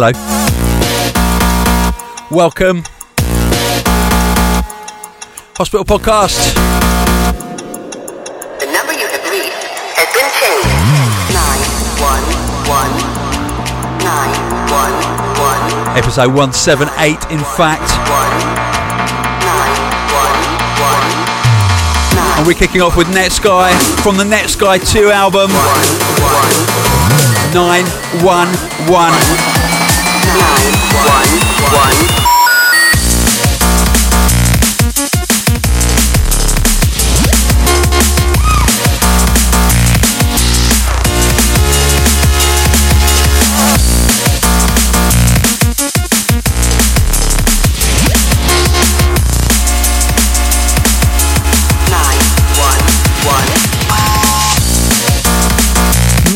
Hello. Welcome. Hospital Podcast. The number you have reached has been changed. Nine one one nine one one Episode 178, in fact. one nine one one And we're kicking off with Netsky from the Netsky 2 album. 911.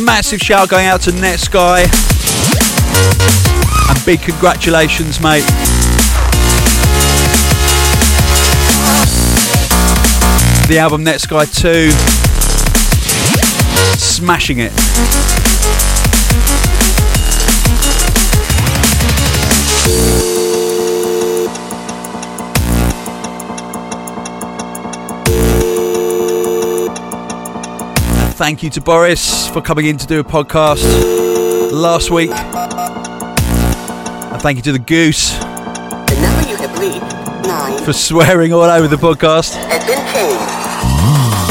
Massive shout going out to Netsky. And big congratulations, mate. The album Netsky 2. Smashing it. Thank you to Boris for coming in to do a podcast last week. Thank you to the Goose The number you have reached nine for swearing all over the podcast. has been changed.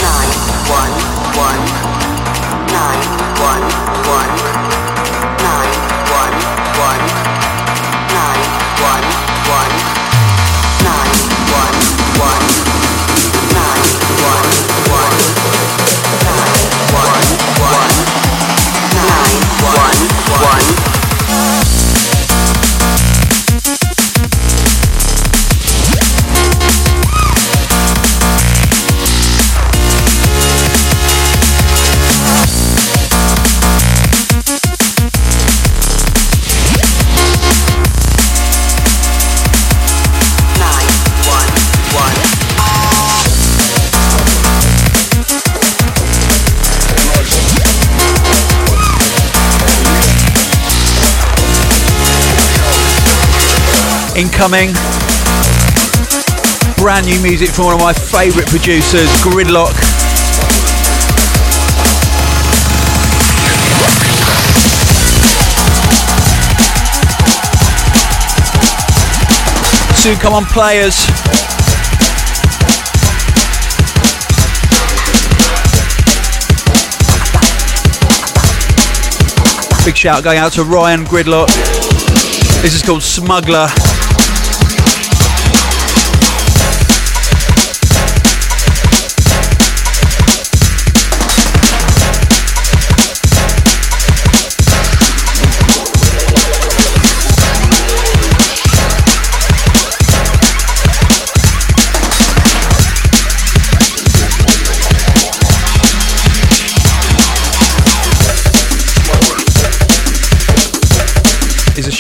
Nine one one nine one Incoming. Brand new music from one of my favourite producers, Gridlok. Soon come on, players. Big shout going out to Ryan Gridlok. This is called Smuggler.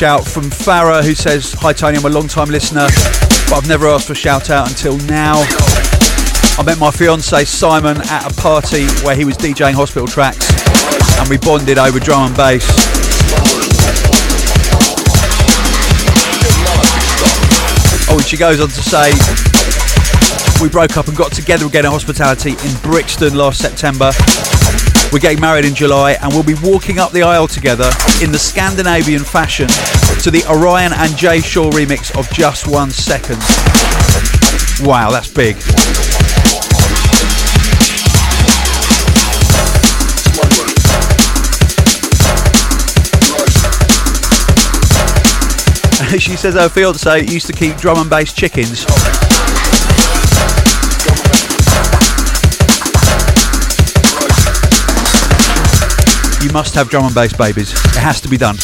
Shout from Farah who says, Hi Tony, I'm a long time listener, but I've never asked for a shout out until now. I met my fiance Simon at a party where he was DJing hospital tracks and we bonded over drum and bass. Oh, and she goes on to say, We broke up and got together again at hospitality in Brixton last September. We're getting married in July and we'll be walking up the aisle together in the Scandinavian fashion to the Orion and Jay Shaw remix of Just One Second. Wow, that's big. she says her fiance used to keep drum and bass chickens. You must have drum and bass babies. It has to be done.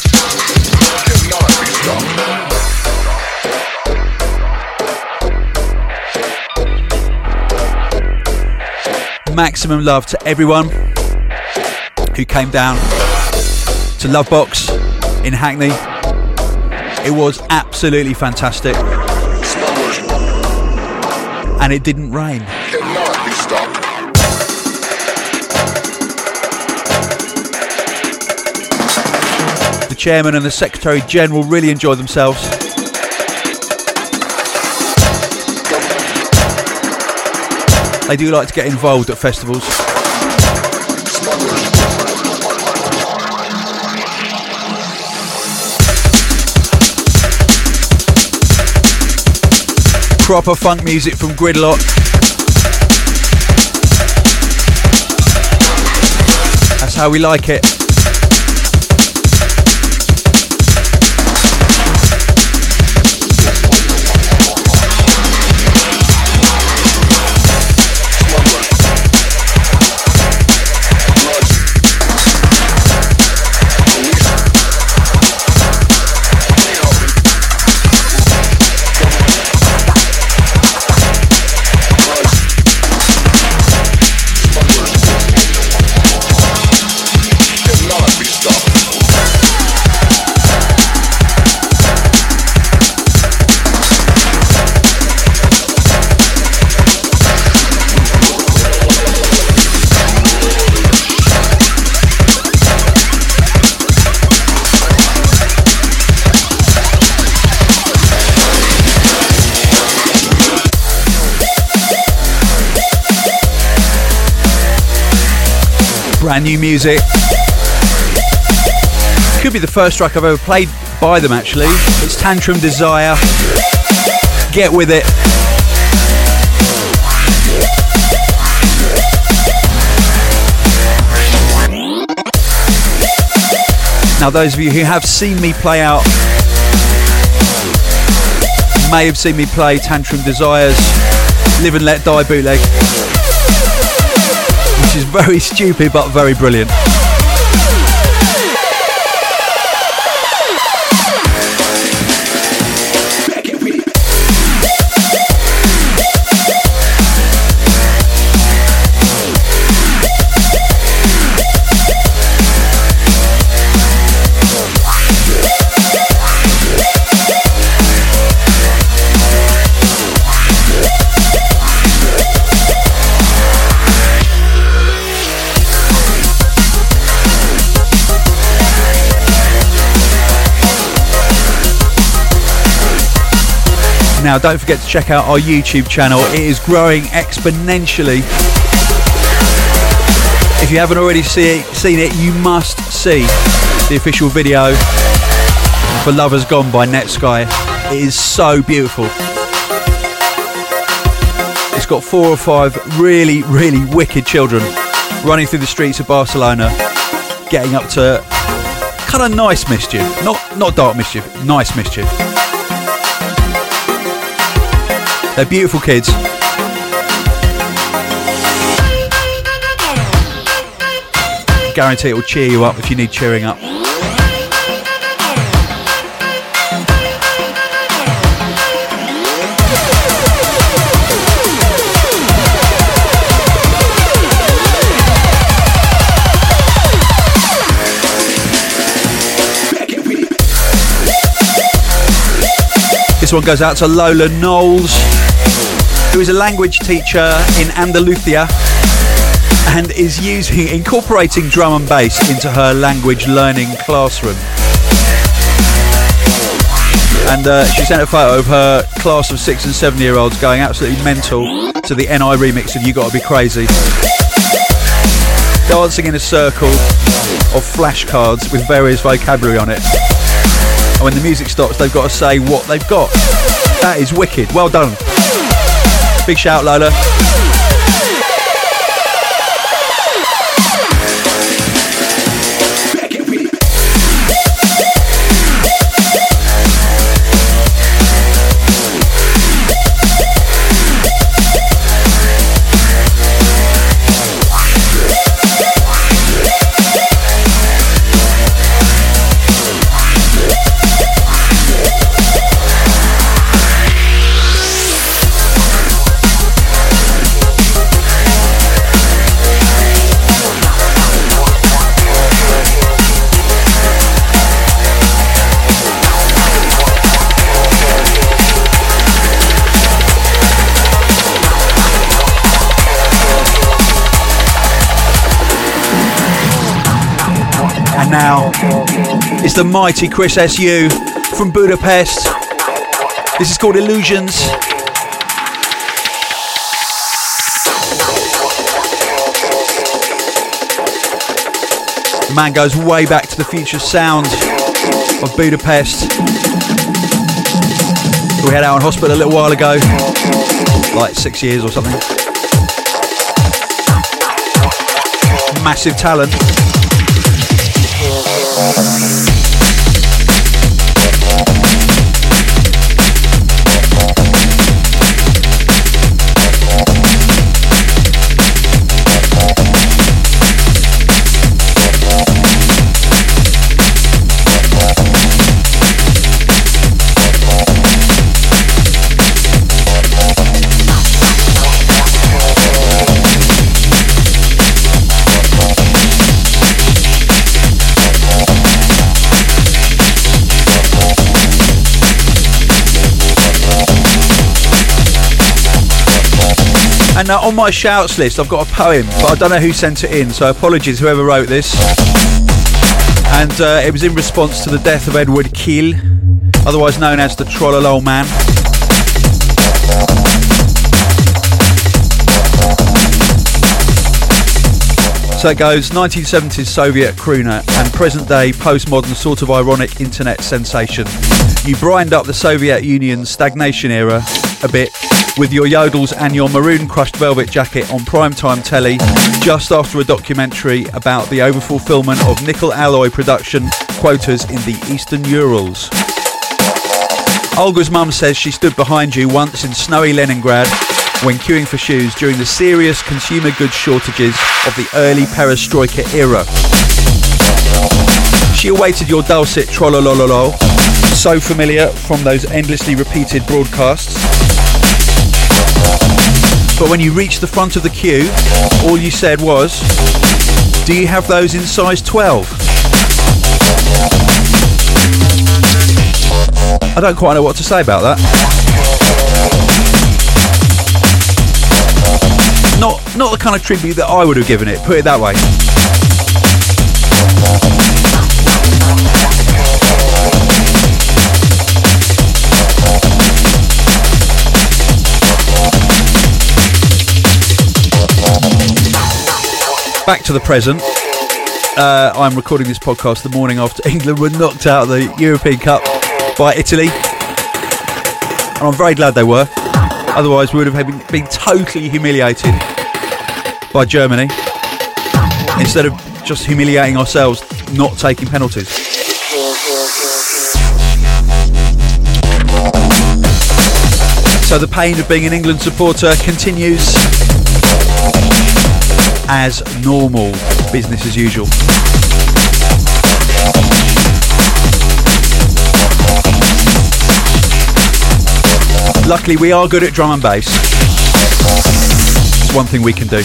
Maximum love to everyone who came down to Lovebox in Hackney. It was absolutely fantastic. And it didn't rain. Chairman and the secretary general really enjoyed themselves. They do like to get involved at festivals. Proper funk music from Gridlok. That's how we like it. Brand new music. Could be the first track I've ever played by them actually. It's Tantrum Desire. Get with it. Now, those of you who have seen me play out may have seen me play Tantrum Desires Live and Let Die bootleg is very stupid but very brilliant. Now, don't forget to check out our YouTube channel. It is growing exponentially. If you haven't already see it, seen it, you must see the official video for Lovers Gone by Netsky. It is so beautiful. It's got four or five really, really wicked children running through the streets of Barcelona, getting up to kind of nice mischief. Not not dark mischief, nice mischief. They're beautiful kids. Guarantee it will cheer you up if you need cheering up. This one goes out to Lola Knowles who is a language teacher in Andalusia and is using incorporating drum and bass into her language learning classroom. And uh, she sent a photo of her class of six and seven year olds going absolutely mental to the NI remix of You Gotta Be Crazy. Dancing in a circle of flashcards with various vocabulary on it. And when the music stops, they've got to say what they've got. That is wicked. Well done. Big shout, Lola. And now it's the mighty Chris SU from Budapest. This is called Illusions. The man goes way back to the future sound of Budapest. We had out on hospital a little while ago, like six years or something. Massive talent. Música And uh, on my shouts list, I've got a poem, but I don't know who sent it in, so apologies whoever wrote this. And uh, it was in response to the death of Edward Khil, otherwise known as the Trollolol Man. So it goes 1970s Soviet crooner and present day postmodern sort of ironic internet sensation. You brined up the Soviet Union's stagnation era a bit with your yodels and your maroon crushed velvet jacket on primetime telly just after a documentary about the overfulfillment of nickel alloy production quotas in the Eastern Urals. Olga's mum says she stood behind you once in snowy Leningrad when queuing for shoes during the serious consumer goods shortages of the early perestroika era. She awaited your dulcet trollolololo, so familiar from those endlessly repeated broadcasts. But when you reached the front of the queue, all you said was, Do you have those in size 12? I don't quite know what to say about that. Not not the kind of tribute that I would have given it, put it that way. Back to the present. Uh, I'm recording this podcast the morning after England were knocked out of the European Cup by Italy. And I'm very glad they were. Otherwise, we would have been, been totally humiliated by Germany instead of just humiliating ourselves not taking penalties. So the pain of being an England supporter continues as normal, business as usual. Luckily, we are good at drum and bass. It's one thing we can do.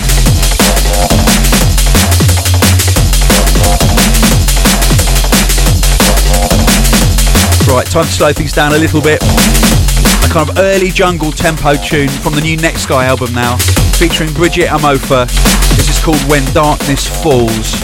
Right, time to slow things down a little bit. A kind of early jungle tempo tune from the new Netsky album now, featuring Bridget Amofa. Called When Darkness Falls.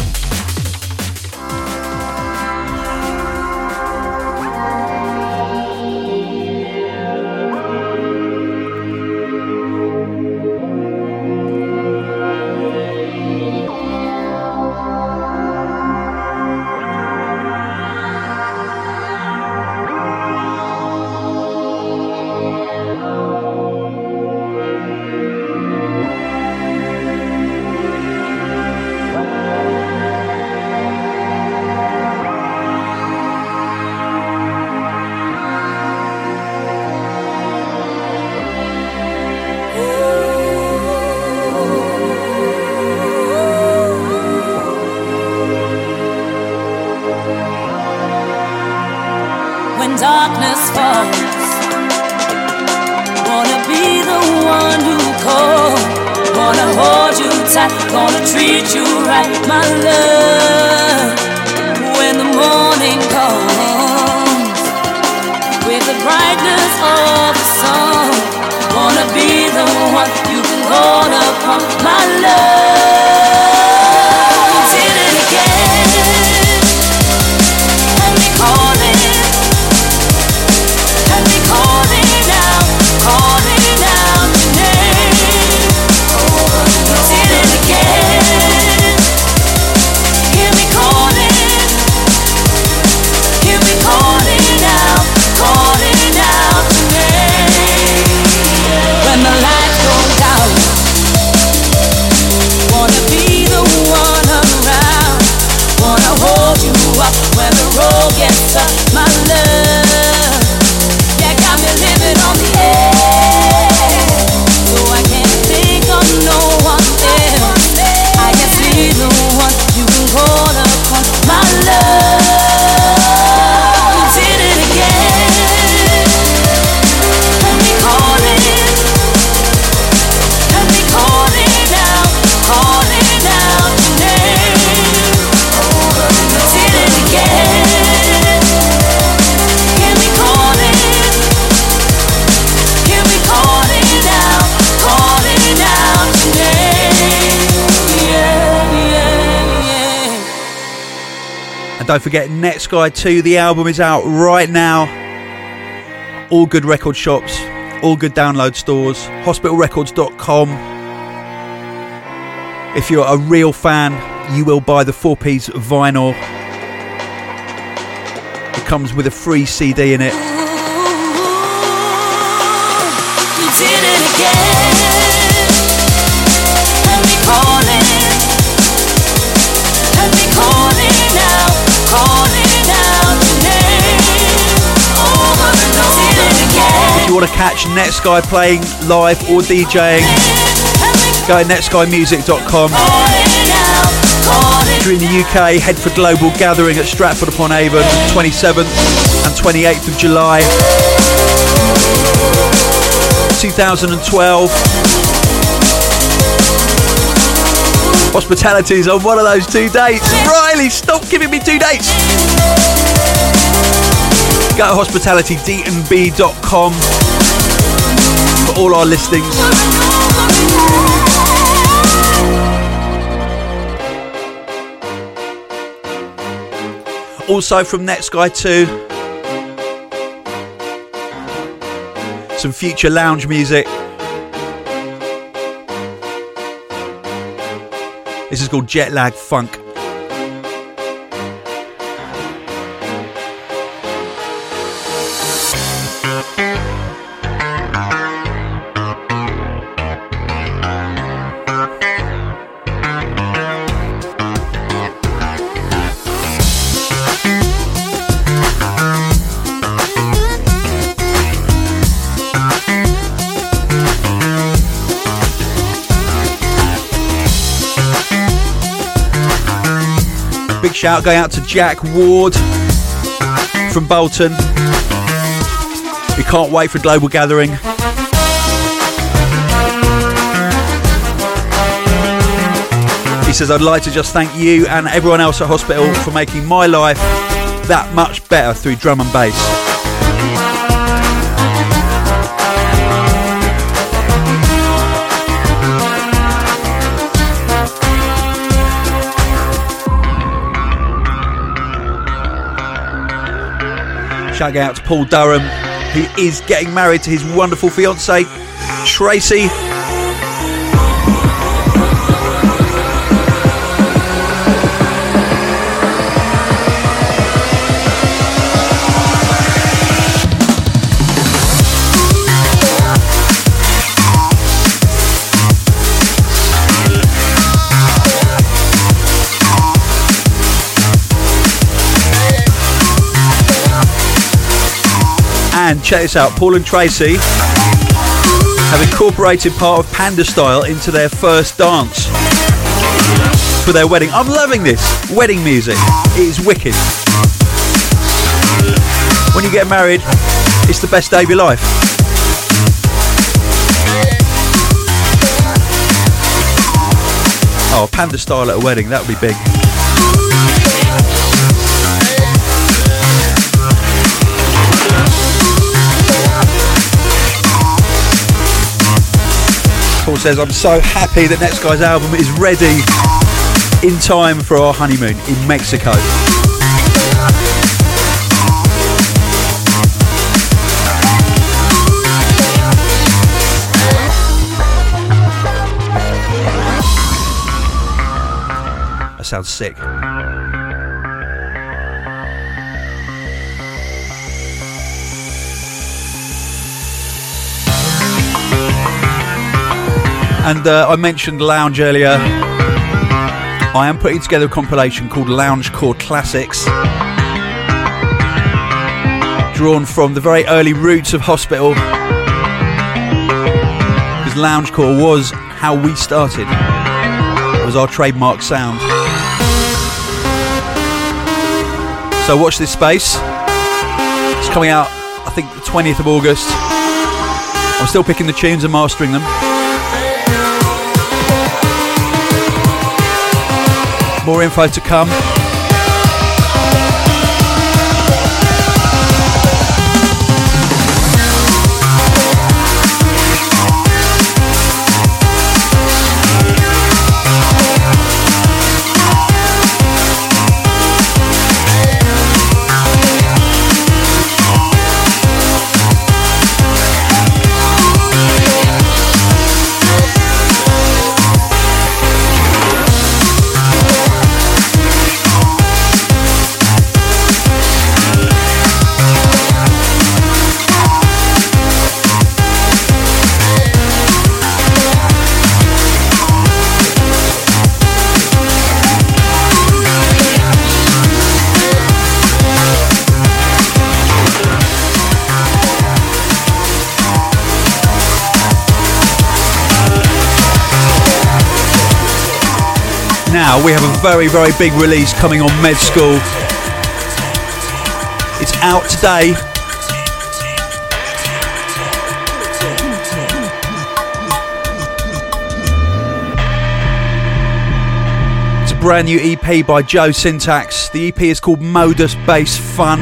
Don't forget, Netsky 2, the album is out right now. All good record shops, all good download stores, hospitalrecords.com. If you're a real fan, you will buy the four piece vinyl. It comes with a free CD in it. You want to catch Netsky playing live or DJing, go to netskymusic.com. If you're in the UK, head for Global Gathering at Stratford upon Avon, 27th and 28th of July 2012. Hospitalities on one of those two dates. Riley, stop giving me two dates. Go to hospitalitydnb.com for all our listings. Also from Netsky 2, some future lounge music. This is called Jet Lag Funk. Shout going out to Jack Ward from Bolton. We can't wait for Global Gathering. He says, I'd like to just thank you and everyone else at hospital for making my life that much better through drum and bass. Shout out to Paul Durham, who is getting married to his wonderful fiancee, Tracy. And check this out Paul and Tracy have incorporated part of Panda Style into their first dance for their wedding. I'm loving this. Wedding music. It is wicked. When you get married, it's the best day of your life. Oh, Panda Style at a wedding, that would be big. Says, I'm so happy that Netsky's album is ready in time for our honeymoon in Mexico. That sounds sick. And uh, I mentioned Lounge earlier. I am putting together a compilation called Lounge Core Classics, drawn from the very early roots of Hospital. Because Loungecore was how we started. It was our trademark sound. So watch this space. It's coming out, I think, the 20th of August. I'm still picking the tunes and mastering them. More info to come. Now, we have a very, very big release coming on Med School. It's out today. It's a brand new EP by Joe Syntax. The EP is called Modus Bass Fun.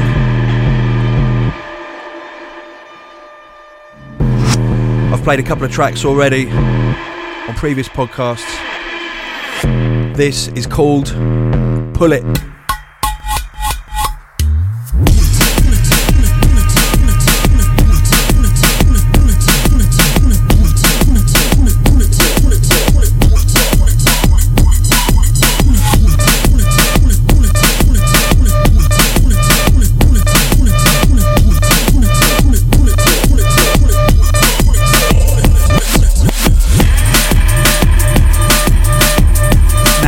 I've played a couple of tracks already on previous podcasts. This is called Pull It.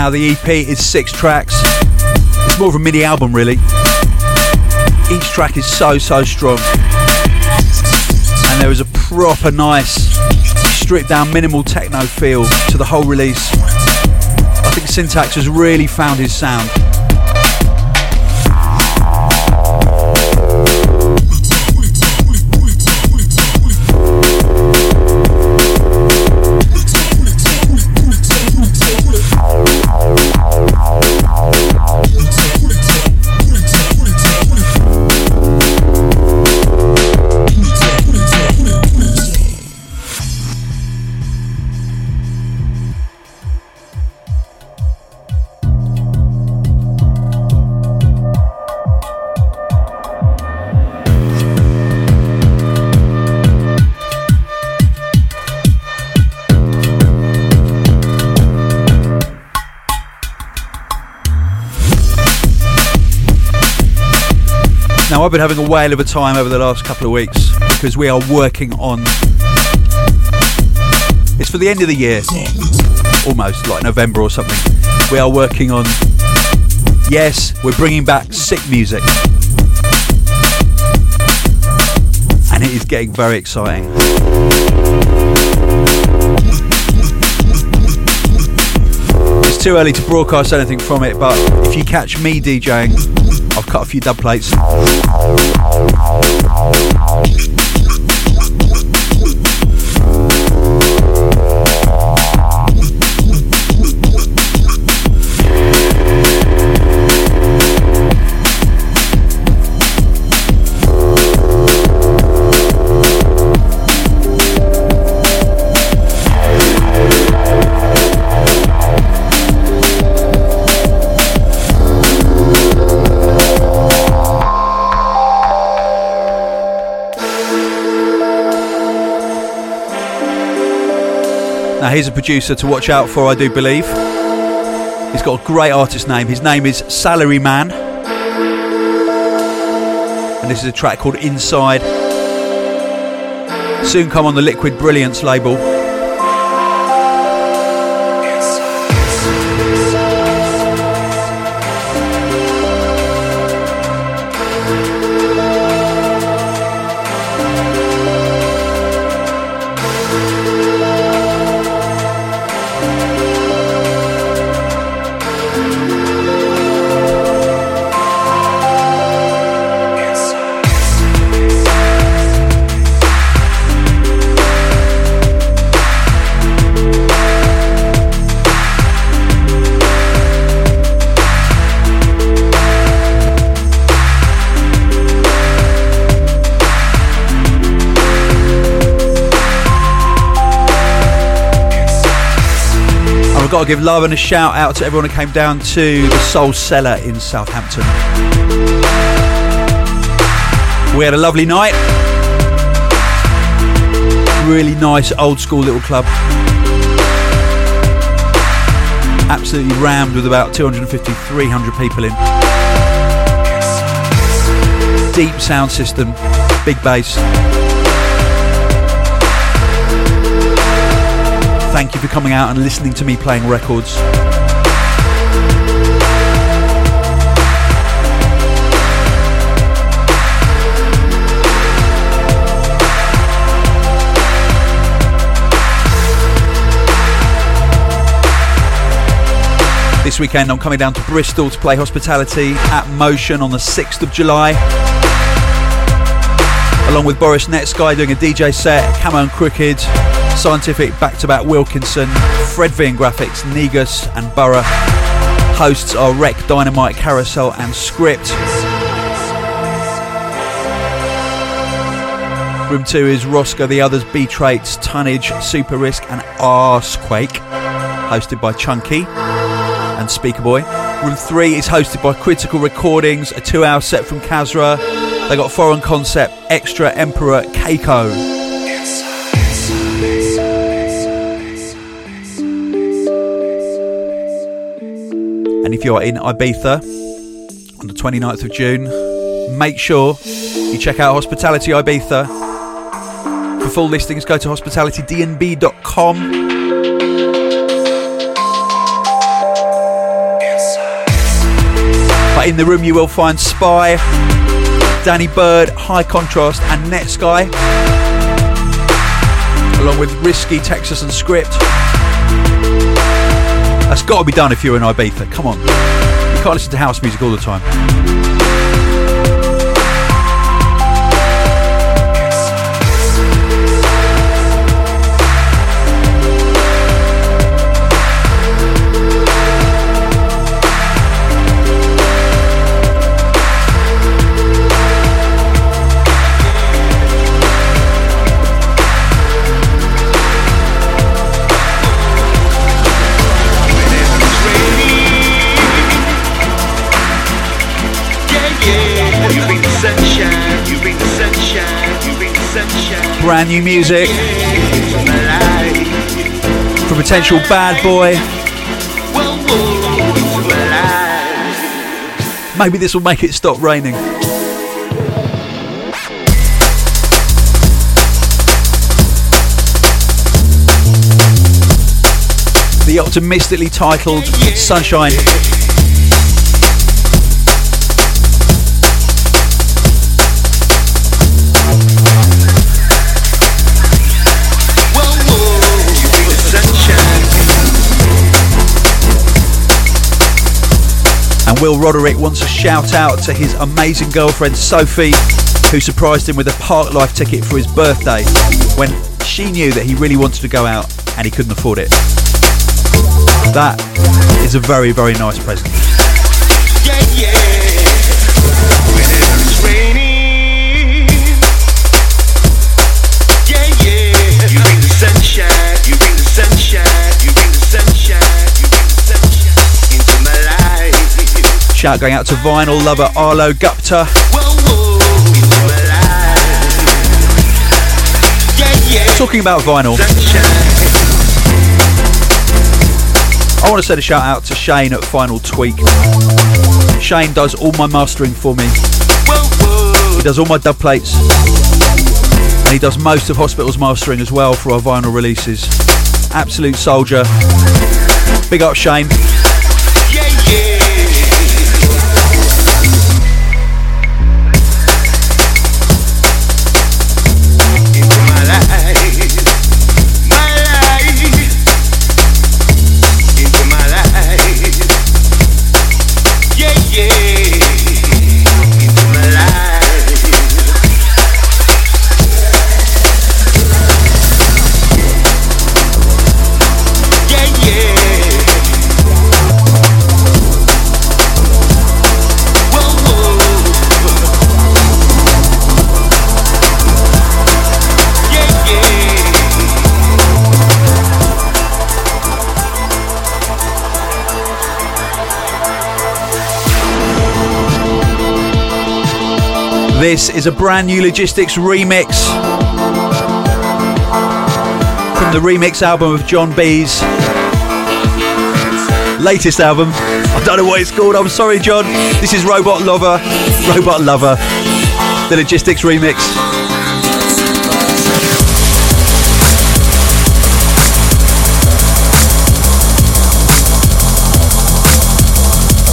Now the EP is six tracks. It's more of a mini album really. Each track is so so strong. And there is a proper nice stripped down minimal techno feel to the whole release. I think Syntax has really found his sound. I've been having a whale of a time over the last couple of weeks because we are working on. It's for the end of the year, almost like November or something. We are working on. Yes, we're bringing back sick music. And it is getting very exciting. It's too early to broadcast anything from it, but if you catch me DJing, I've cut a few dub plates. Now, he's a producer to watch out for, I do believe. He's got a great artist name. His name is Salary Man. And this is a track called Inside. Soon come on the Liquid Brilliance label. I've got to give love and a shout out to everyone who came down to the Soul Cellar in Southampton. We had a lovely night. Really nice old school little club. Absolutely rammed with about 250, 300 people in. Deep sound system, big bass. Thank you for coming out and listening to me playing records. This weekend, I'm coming down to Bristol to play hospitality at Motion on the 6th of July. Along with Boris Netsky doing a DJ set, Camo and Krooked, Scientific back to back Wilkinson, Fred V and Grafix, Negus and Borough. Hosts are Rec, Dynamite, Carousel and Script. Room 2 is Roscoe, the others B Traits, Tonnage, Super Risk and Arsequake, hosted by Chunky and Speaker Boy. Room 3 is hosted by Critical Recordings, a two hour set from Kasra. They got Foreign Concept, Extra Emperor, Keiko. And if you're in Ibiza on the 29th of June, make sure you check out Hospitality Ibiza. For full listings, go to hospitalitydnb.com. But in the room, you will find Spy, Danny Byrd, High Contrast, and Netsky, along with Risky, Texas, and Script. That's got to be done if you're in Ibiza. Come on. You can't listen to house music all the time. Brand new music from potential bad boy. Maybe this will make it stop raining. The optimistically titled Sunshine Will Roderick wants a shout out to his amazing girlfriend Sophie, who surprised him with a Park Life ticket for his birthday when she knew that he really wanted to go out and he couldn't afford it. That is a very, very nice present. Yeah, yeah. Whenever Shout going out to vinyl lover Arlo Gupta. Talking about vinyl. I want to send a shout out to Shane at Final Tweak. Shane does all my mastering for me. He does all my dub plates. And he does most of Hospital's mastering as well for our vinyl releases. Absolute soldier. Big up Shane. This is a brand new Logistics remix from the remix album of John B's latest album. I don't know what it's called. I'm sorry, John. This is Robot Lover. Robot Lover. The Logistics remix.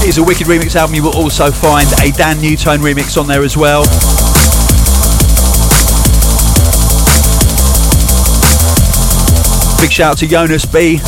Is a wicked remix album. You will also find a Dan Newtone remix on there as well. Big shout out to Jonas B.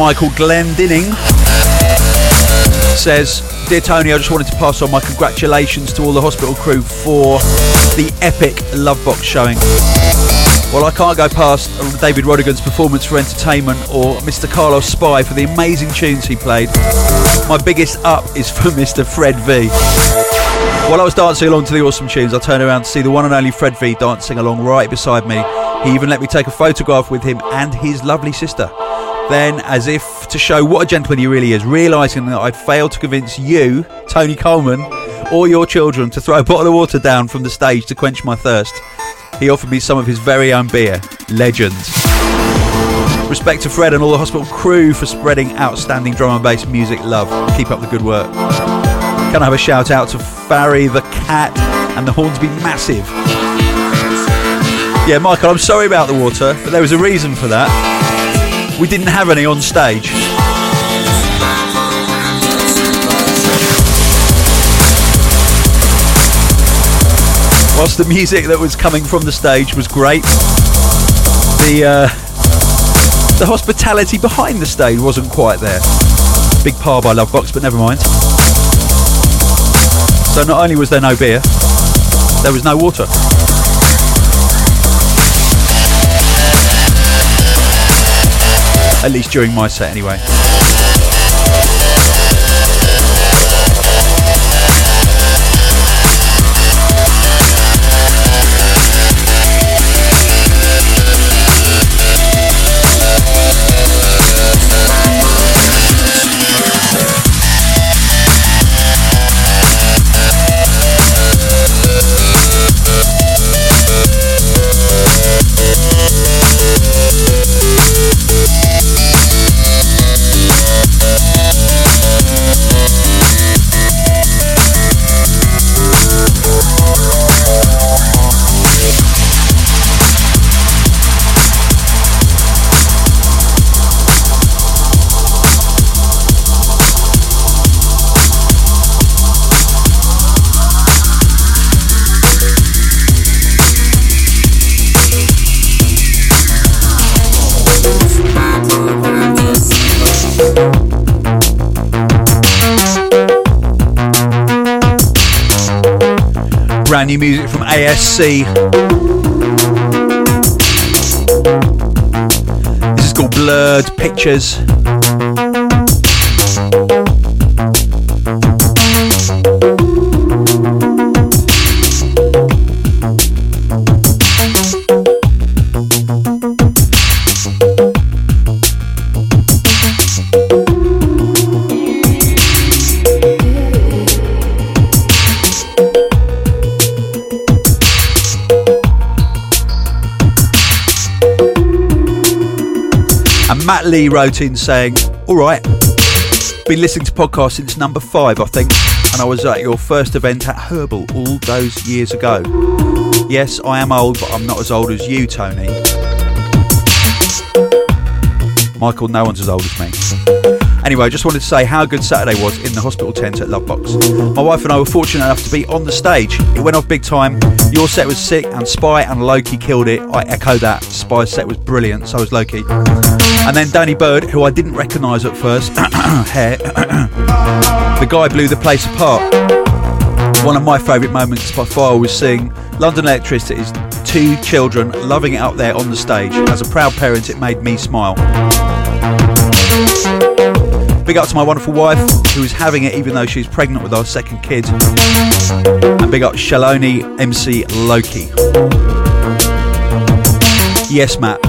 Michael Glendinning says, Dear Tony, I just wanted to pass on my congratulations to all the hospital crew for the epic Lovebox showing. Well, I can't go past David Rodigan's performance for entertainment or Mr. Carlos Spy for the amazing tunes he played. My biggest up is for Mr. Fred V. While I was dancing along to the awesome tunes, I turned around to see the one and only Fred V dancing along right beside me. He even let me take a photograph with him and his lovely sister. Then, as if to show what a gentleman he really is, realising that I'd failed to convince you, Tony Colman, or your children to throw a bottle of water down from the stage to quench my thirst, he offered me some of his very own beer, Legend. Respect to Fred and all the hospital crew for spreading outstanding drum and bass music love. Keep up the good work. Can I have a shout out to Farry the cat and the Hornsby Massive? Yeah, Michael, I'm sorry about the water, but there was a reason for that. We didn't have any on stage. Whilst the music that was coming from the stage was great, the uh, the hospitality behind the stage wasn't quite there. Big par by Lovebox, but never mind. So not only was there no beer, there was no water. At least during my set, anyway. New music from ASC. This is called Blurred Pictures. Matt Lee wrote in saying, All right, been listening to podcasts since number five, I think, and I was at your first event at Herbal all those years ago. Yes, I am old, but I'm not as old as you, Tony. Michael, no one's as old as me. Anyway, I just wanted to say how good Saturday was in the hospital tent at Lovebox. My wife and I were fortunate enough to be on the stage. It went off big time. Your set was sick, and Spy and Loki killed it. I echo that. Spy's set was brilliant, so was Loki. And then Danny Byrd, who I didn't recognise at first, hair, the guy blew the place apart. One of my favourite moments by far was seeing London Elektricity's two children loving it up there on the stage. As a proud parent, it made me smile. Big up to my wonderful wife, who is having it even though she's pregnant with our second kid. And big up Shaloni MC Loki. Yes, Matt.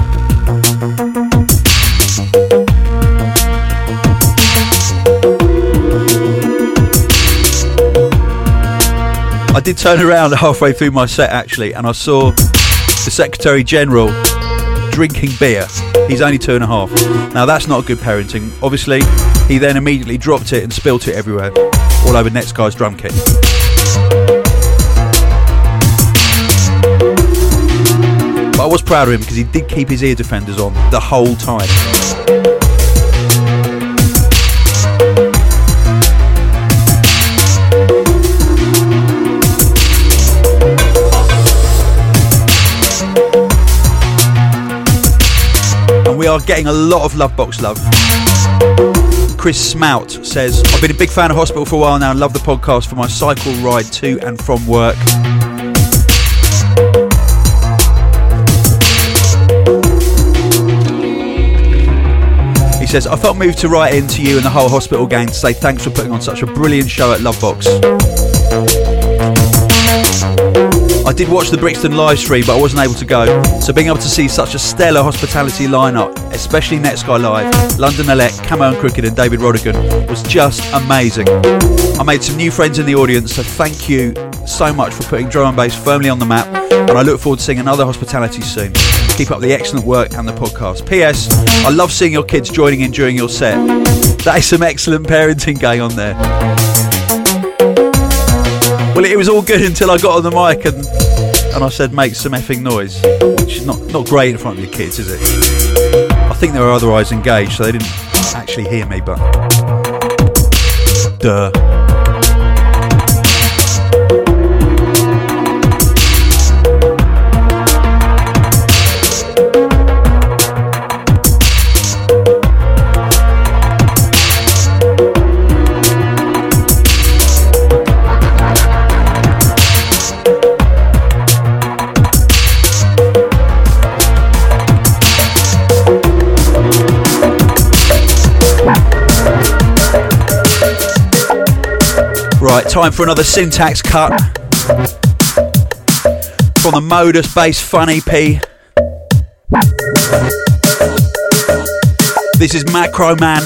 I did turn around halfway through my set actually, and I saw the Secretary General drinking beer. He's only two and a half. Now that's not good parenting. Obviously, he then immediately dropped it and spilt it everywhere, all over Netsky's drum kit. But I was proud of him because he did keep his ear defenders on the whole time. We are getting a lot of Lovebox love. Chris Smout says, I've been a big fan of Hospital for a while now and love the podcast for my cycle ride to and from work. He says, I felt moved to write in to you and the whole hospital gang to say thanks for putting on such a brilliant show at Lovebox. I did watch the Brixton live stream, but I wasn't able to go. So being able to see such a stellar hospitality lineup, especially Netsky Live, London Elect, Camo and Krooked, and David Rodigan, was just amazing. I made some new friends in the audience, so thank you so much for putting drum and bass firmly on the map. And I look forward to seeing another hospitality soon. Keep up the excellent work and the podcast. P.S. I love seeing your kids joining in during your set. That is some excellent parenting going on there. Well, it was all good until I got on the mic and and I said, make some effing noise, which is not not great in front of your kids, is it? I think they were otherwise engaged, so they didn't actually hear me, but duh. Time for another syntax cut from the Modus Bass Fun EP. This is Macro Man.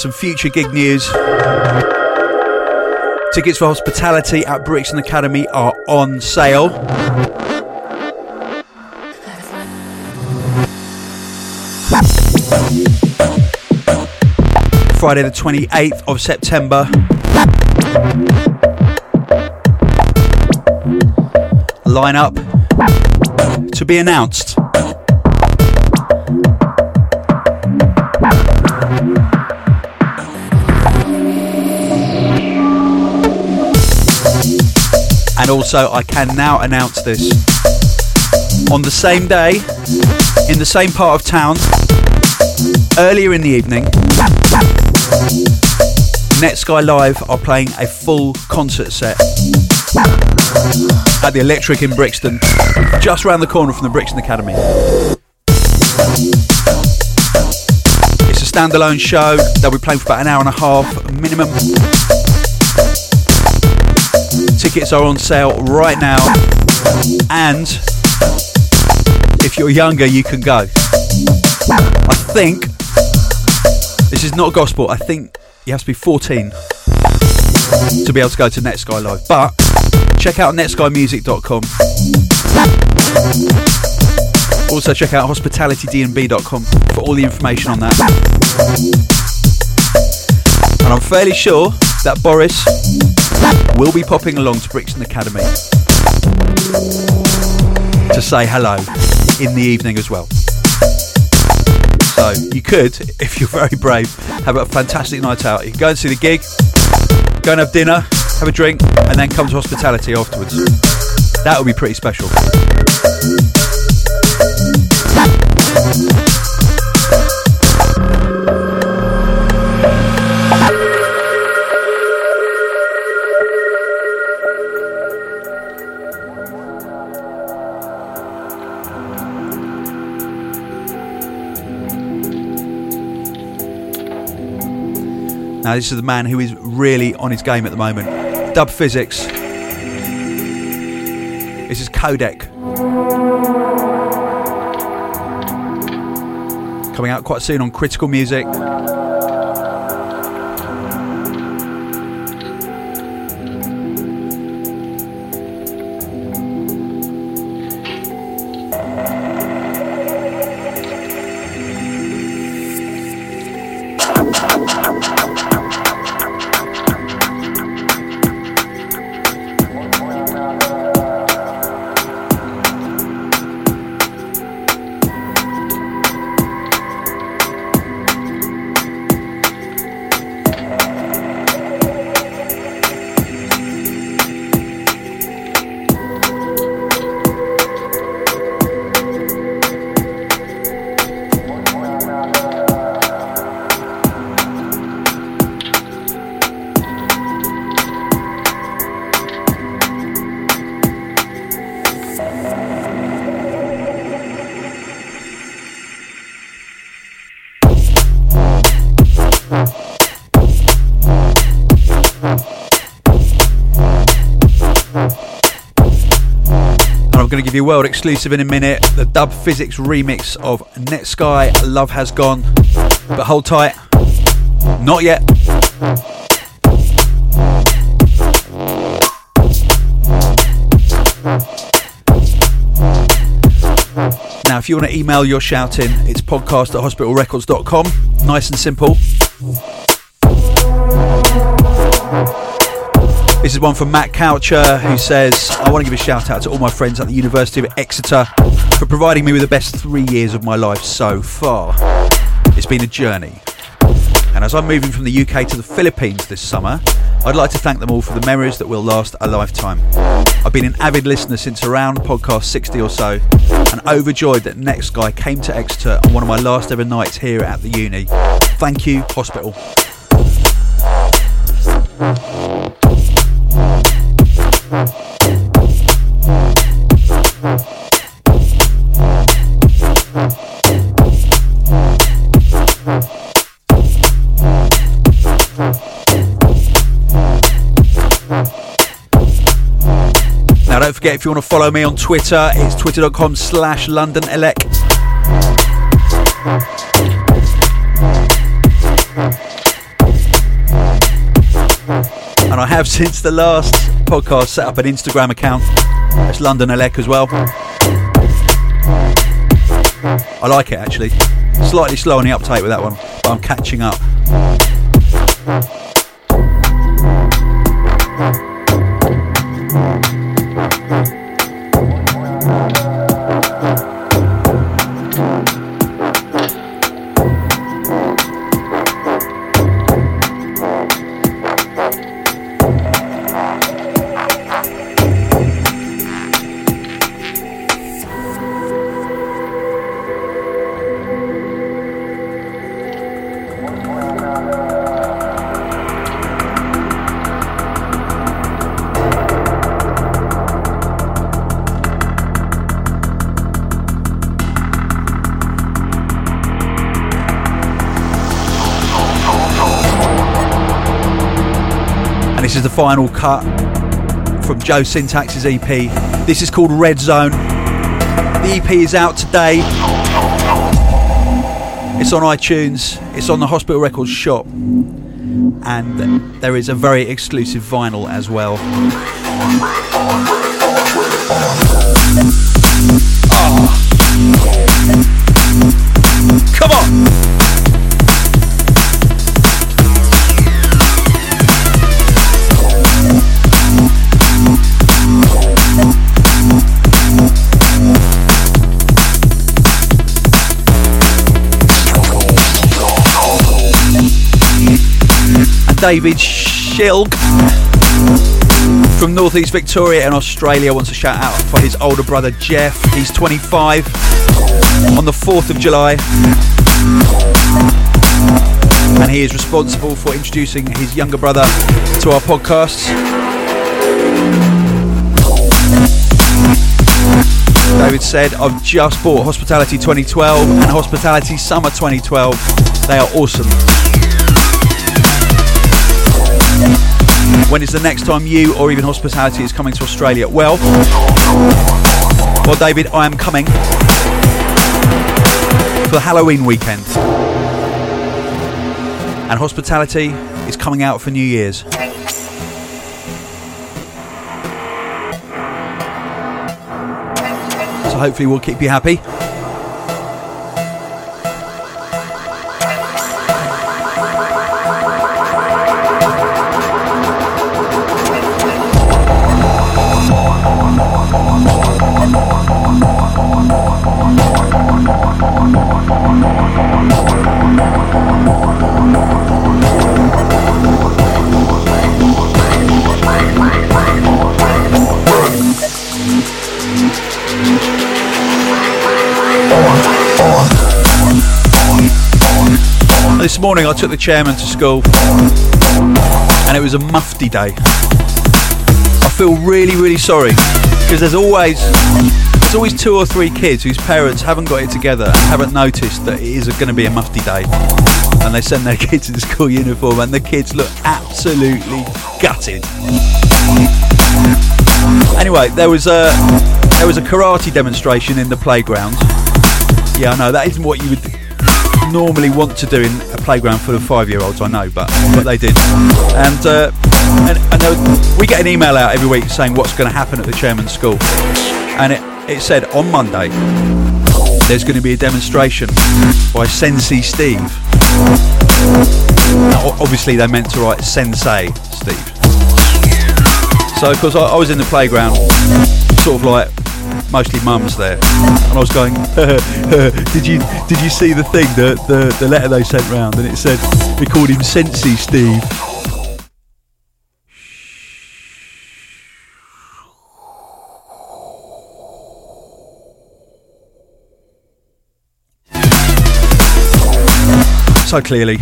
Some future gig news. Tickets for hospitality at Brixton Academy are on sale. Friday, the 28th of September. Lineup to be announced. And also, I can now announce this. On the same day, in the same part of town, earlier in the evening, Netsky Live are playing a full concert set at the Electric in Brixton, just round the corner from the Brixton Academy. It's a standalone show. They'll be playing for about an hour and a half minimum. Tickets are on sale right now, and if you're younger, you can go. I think this is not gospel. I think you have to be 14 to be able to go to Netsky Live, but check out netskymusic.com. Also check out hospitalitydnb.com for all the information on that. And I'm fairly sure that Boris will be popping along to Brixton Academy to say hello in the evening as well. So you could, if you're very brave, have a fantastic night out. You can go and see the gig, go and have dinner, have a drink, and then come to hospitality afterwards. That would be pretty special. Now, this is the man who is really on his game at the moment. Dub Phizix. This is Codec. Coming out quite soon on Critical Music. Going to give you world exclusive in a minute the Dub Phizix remix of Netsky Love Has Gone. But hold tight, not yet. Now, if you want to email your shouting, it's podcast at hospitalrecords.com. Nice and simple. One from Matt Coucher who says, I want to give a shout out to all my friends at the University of Exeter for providing me with the best three years of my life so far. It's been a journey. And as I'm moving from the UK to the Philippines this summer, I'd like to thank them all for the memories that will last a lifetime. I've been an avid listener since around podcast 60 or so, and overjoyed that Netsky came to Exeter on one of my last ever nights here at the uni. Thank you, hospital. Forget if you want to follow me on Twitter, it's twitter.com slash London Elec. And I have since the last podcast set up an Instagram account. It's London Elec as well. I like it actually. Slightly slow on the uptake with that one, but I'm catching up. Final cut from Joe Syntax's EP. This is called Red Zone. The EP is out today. It's on iTunes. It's on the Hospital Records shop. and there is a very exclusive vinyl as well. David Shilg from Northeast Victoria in Australia wants a shout out for his older brother Jeff. He's 25 on the 4th of July. And he is responsible for introducing his younger brother to our podcast. David said, I've just bought Hospitality 2012 and Hospitality Summer 2012. They are awesome. When is the next time you or even hospitality is coming to Australia? Well, well, David, I am coming for the Halloween weekend. And hospitality is coming out for New Year's. So hopefully we'll keep you happy. Morning I took the chairman to school and it was a mufti day. I feel really, really sorry because there's always there's always two or three kids whose parents haven't got it together and haven't noticed that it is going to be a mufti day. And they send their kids in school uniform and the kids look absolutely gutted. Anyway, there was a there was a karate demonstration in the playground. Yeah, I know that isn't what you would normally want to do in a playground full of five-year-olds. I know, but but they did, and uh, and, and there, we get an email out every week saying what's going to happen at the chairman's school, and it it said on Monday there's going to be a demonstration by Sensei Steve. Now, obviously, they meant to write Sensei Steve. So, because I, I was in the playground, sort of like mostly mums there, and I was going, "Did you did you see the thing, the, the the letter they sent round?" And it said we called him Sensi Steve. So clearly,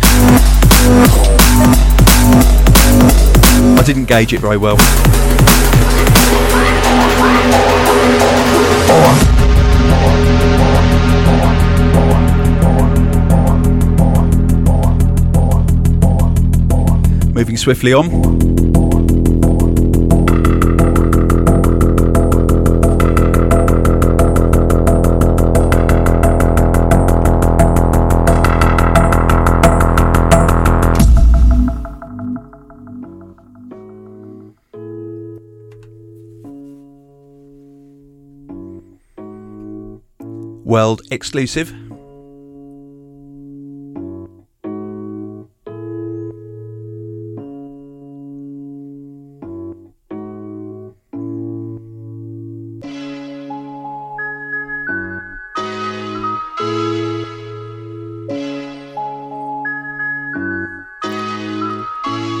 I didn't gauge it very well. Moving swiftly on. World exclusive.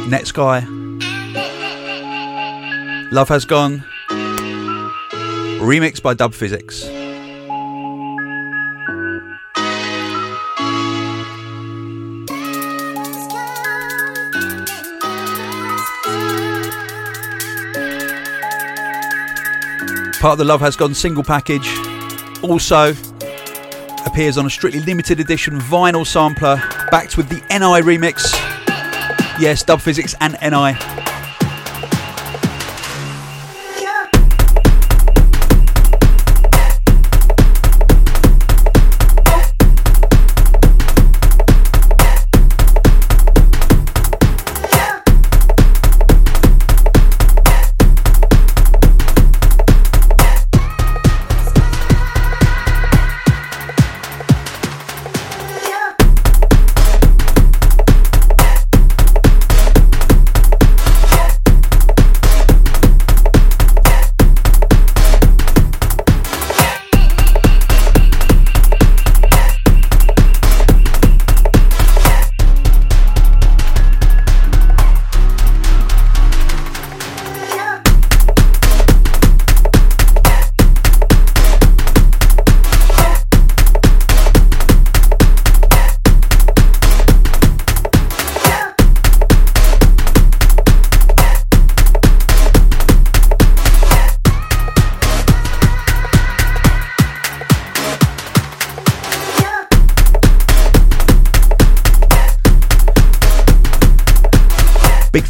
Netsky. Love Has Gone. Remixed by Dub Phizix. Part of the Love Has Gone single package. Also appears on a strictly limited edition vinyl sampler, backed with the Enei remix. Yes, Dub Phizix and Enei.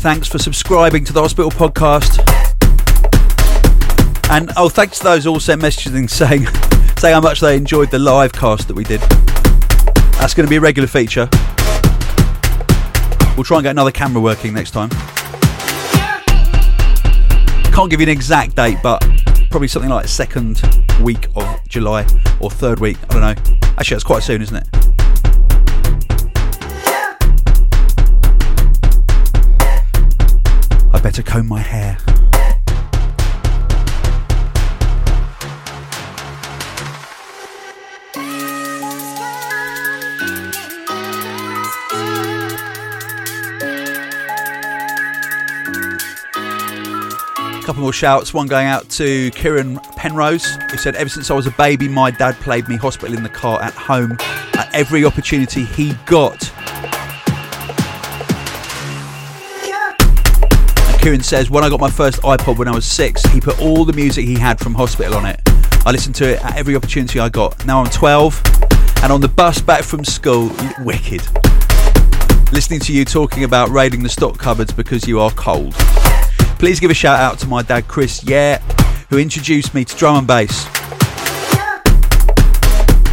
Thanks for subscribing to the Hospital Podcast. And oh, thanks to those all sent messages and saying, saying how much they enjoyed the live cast that we did. That's going to be a regular feature. We'll try and get another camera working next time. Can't give you an exact date, but probably something like second week of July or third week. I don't know. Actually, that's quite soon, isn't it? I better comb my hair. A couple more shouts. One going out to Kieran Penrose, who said, Ever since I was a baby, my dad played me hospital in the car at home at every opportunity he got. Kieran says, When I got my first iPod when I was six, he put all the music he had from hospital on it. I listened to it at every opportunity I got. Now I'm 12 and on the bus back from school, wicked. Listening to you talking about raiding the stock cupboards because you are cold. Please give a shout out to my dad Chris Yeah, who introduced me to drum and bass.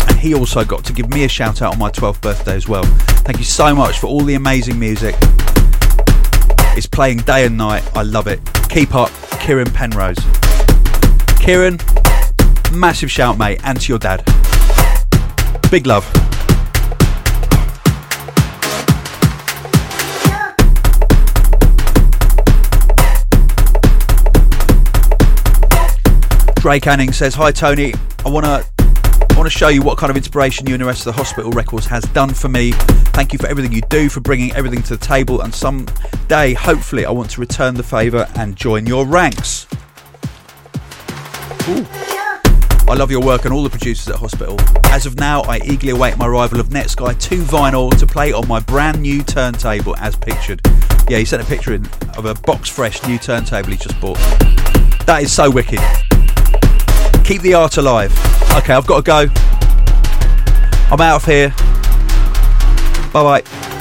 And he also got to give me a shout out on my 12th birthday as well. Thank you so much for all the amazing music. It's playing day and night. I love it. Keep up, Kieran Penrose. Kieran, massive shout, mate, and to your dad. Big love. Drake Anning says, "Hi Tony, I want to." I want to show you what kind of inspiration you and the rest of the hospital records has done for me. Thank you for everything you do, for bringing everything to the table, and someday, hopefully, I want to return the favour and join your ranks. Ooh. I love your work and all the producers at Hospital. As of now, I eagerly await my arrival of Netsky 2 vinyl to play on my brand new turntable as pictured. Yeah, he sent a picture in of a box fresh new turntable he just bought. That is so wicked. Keep the art alive. Okay, I've got to go. I'm out of here. Bye bye.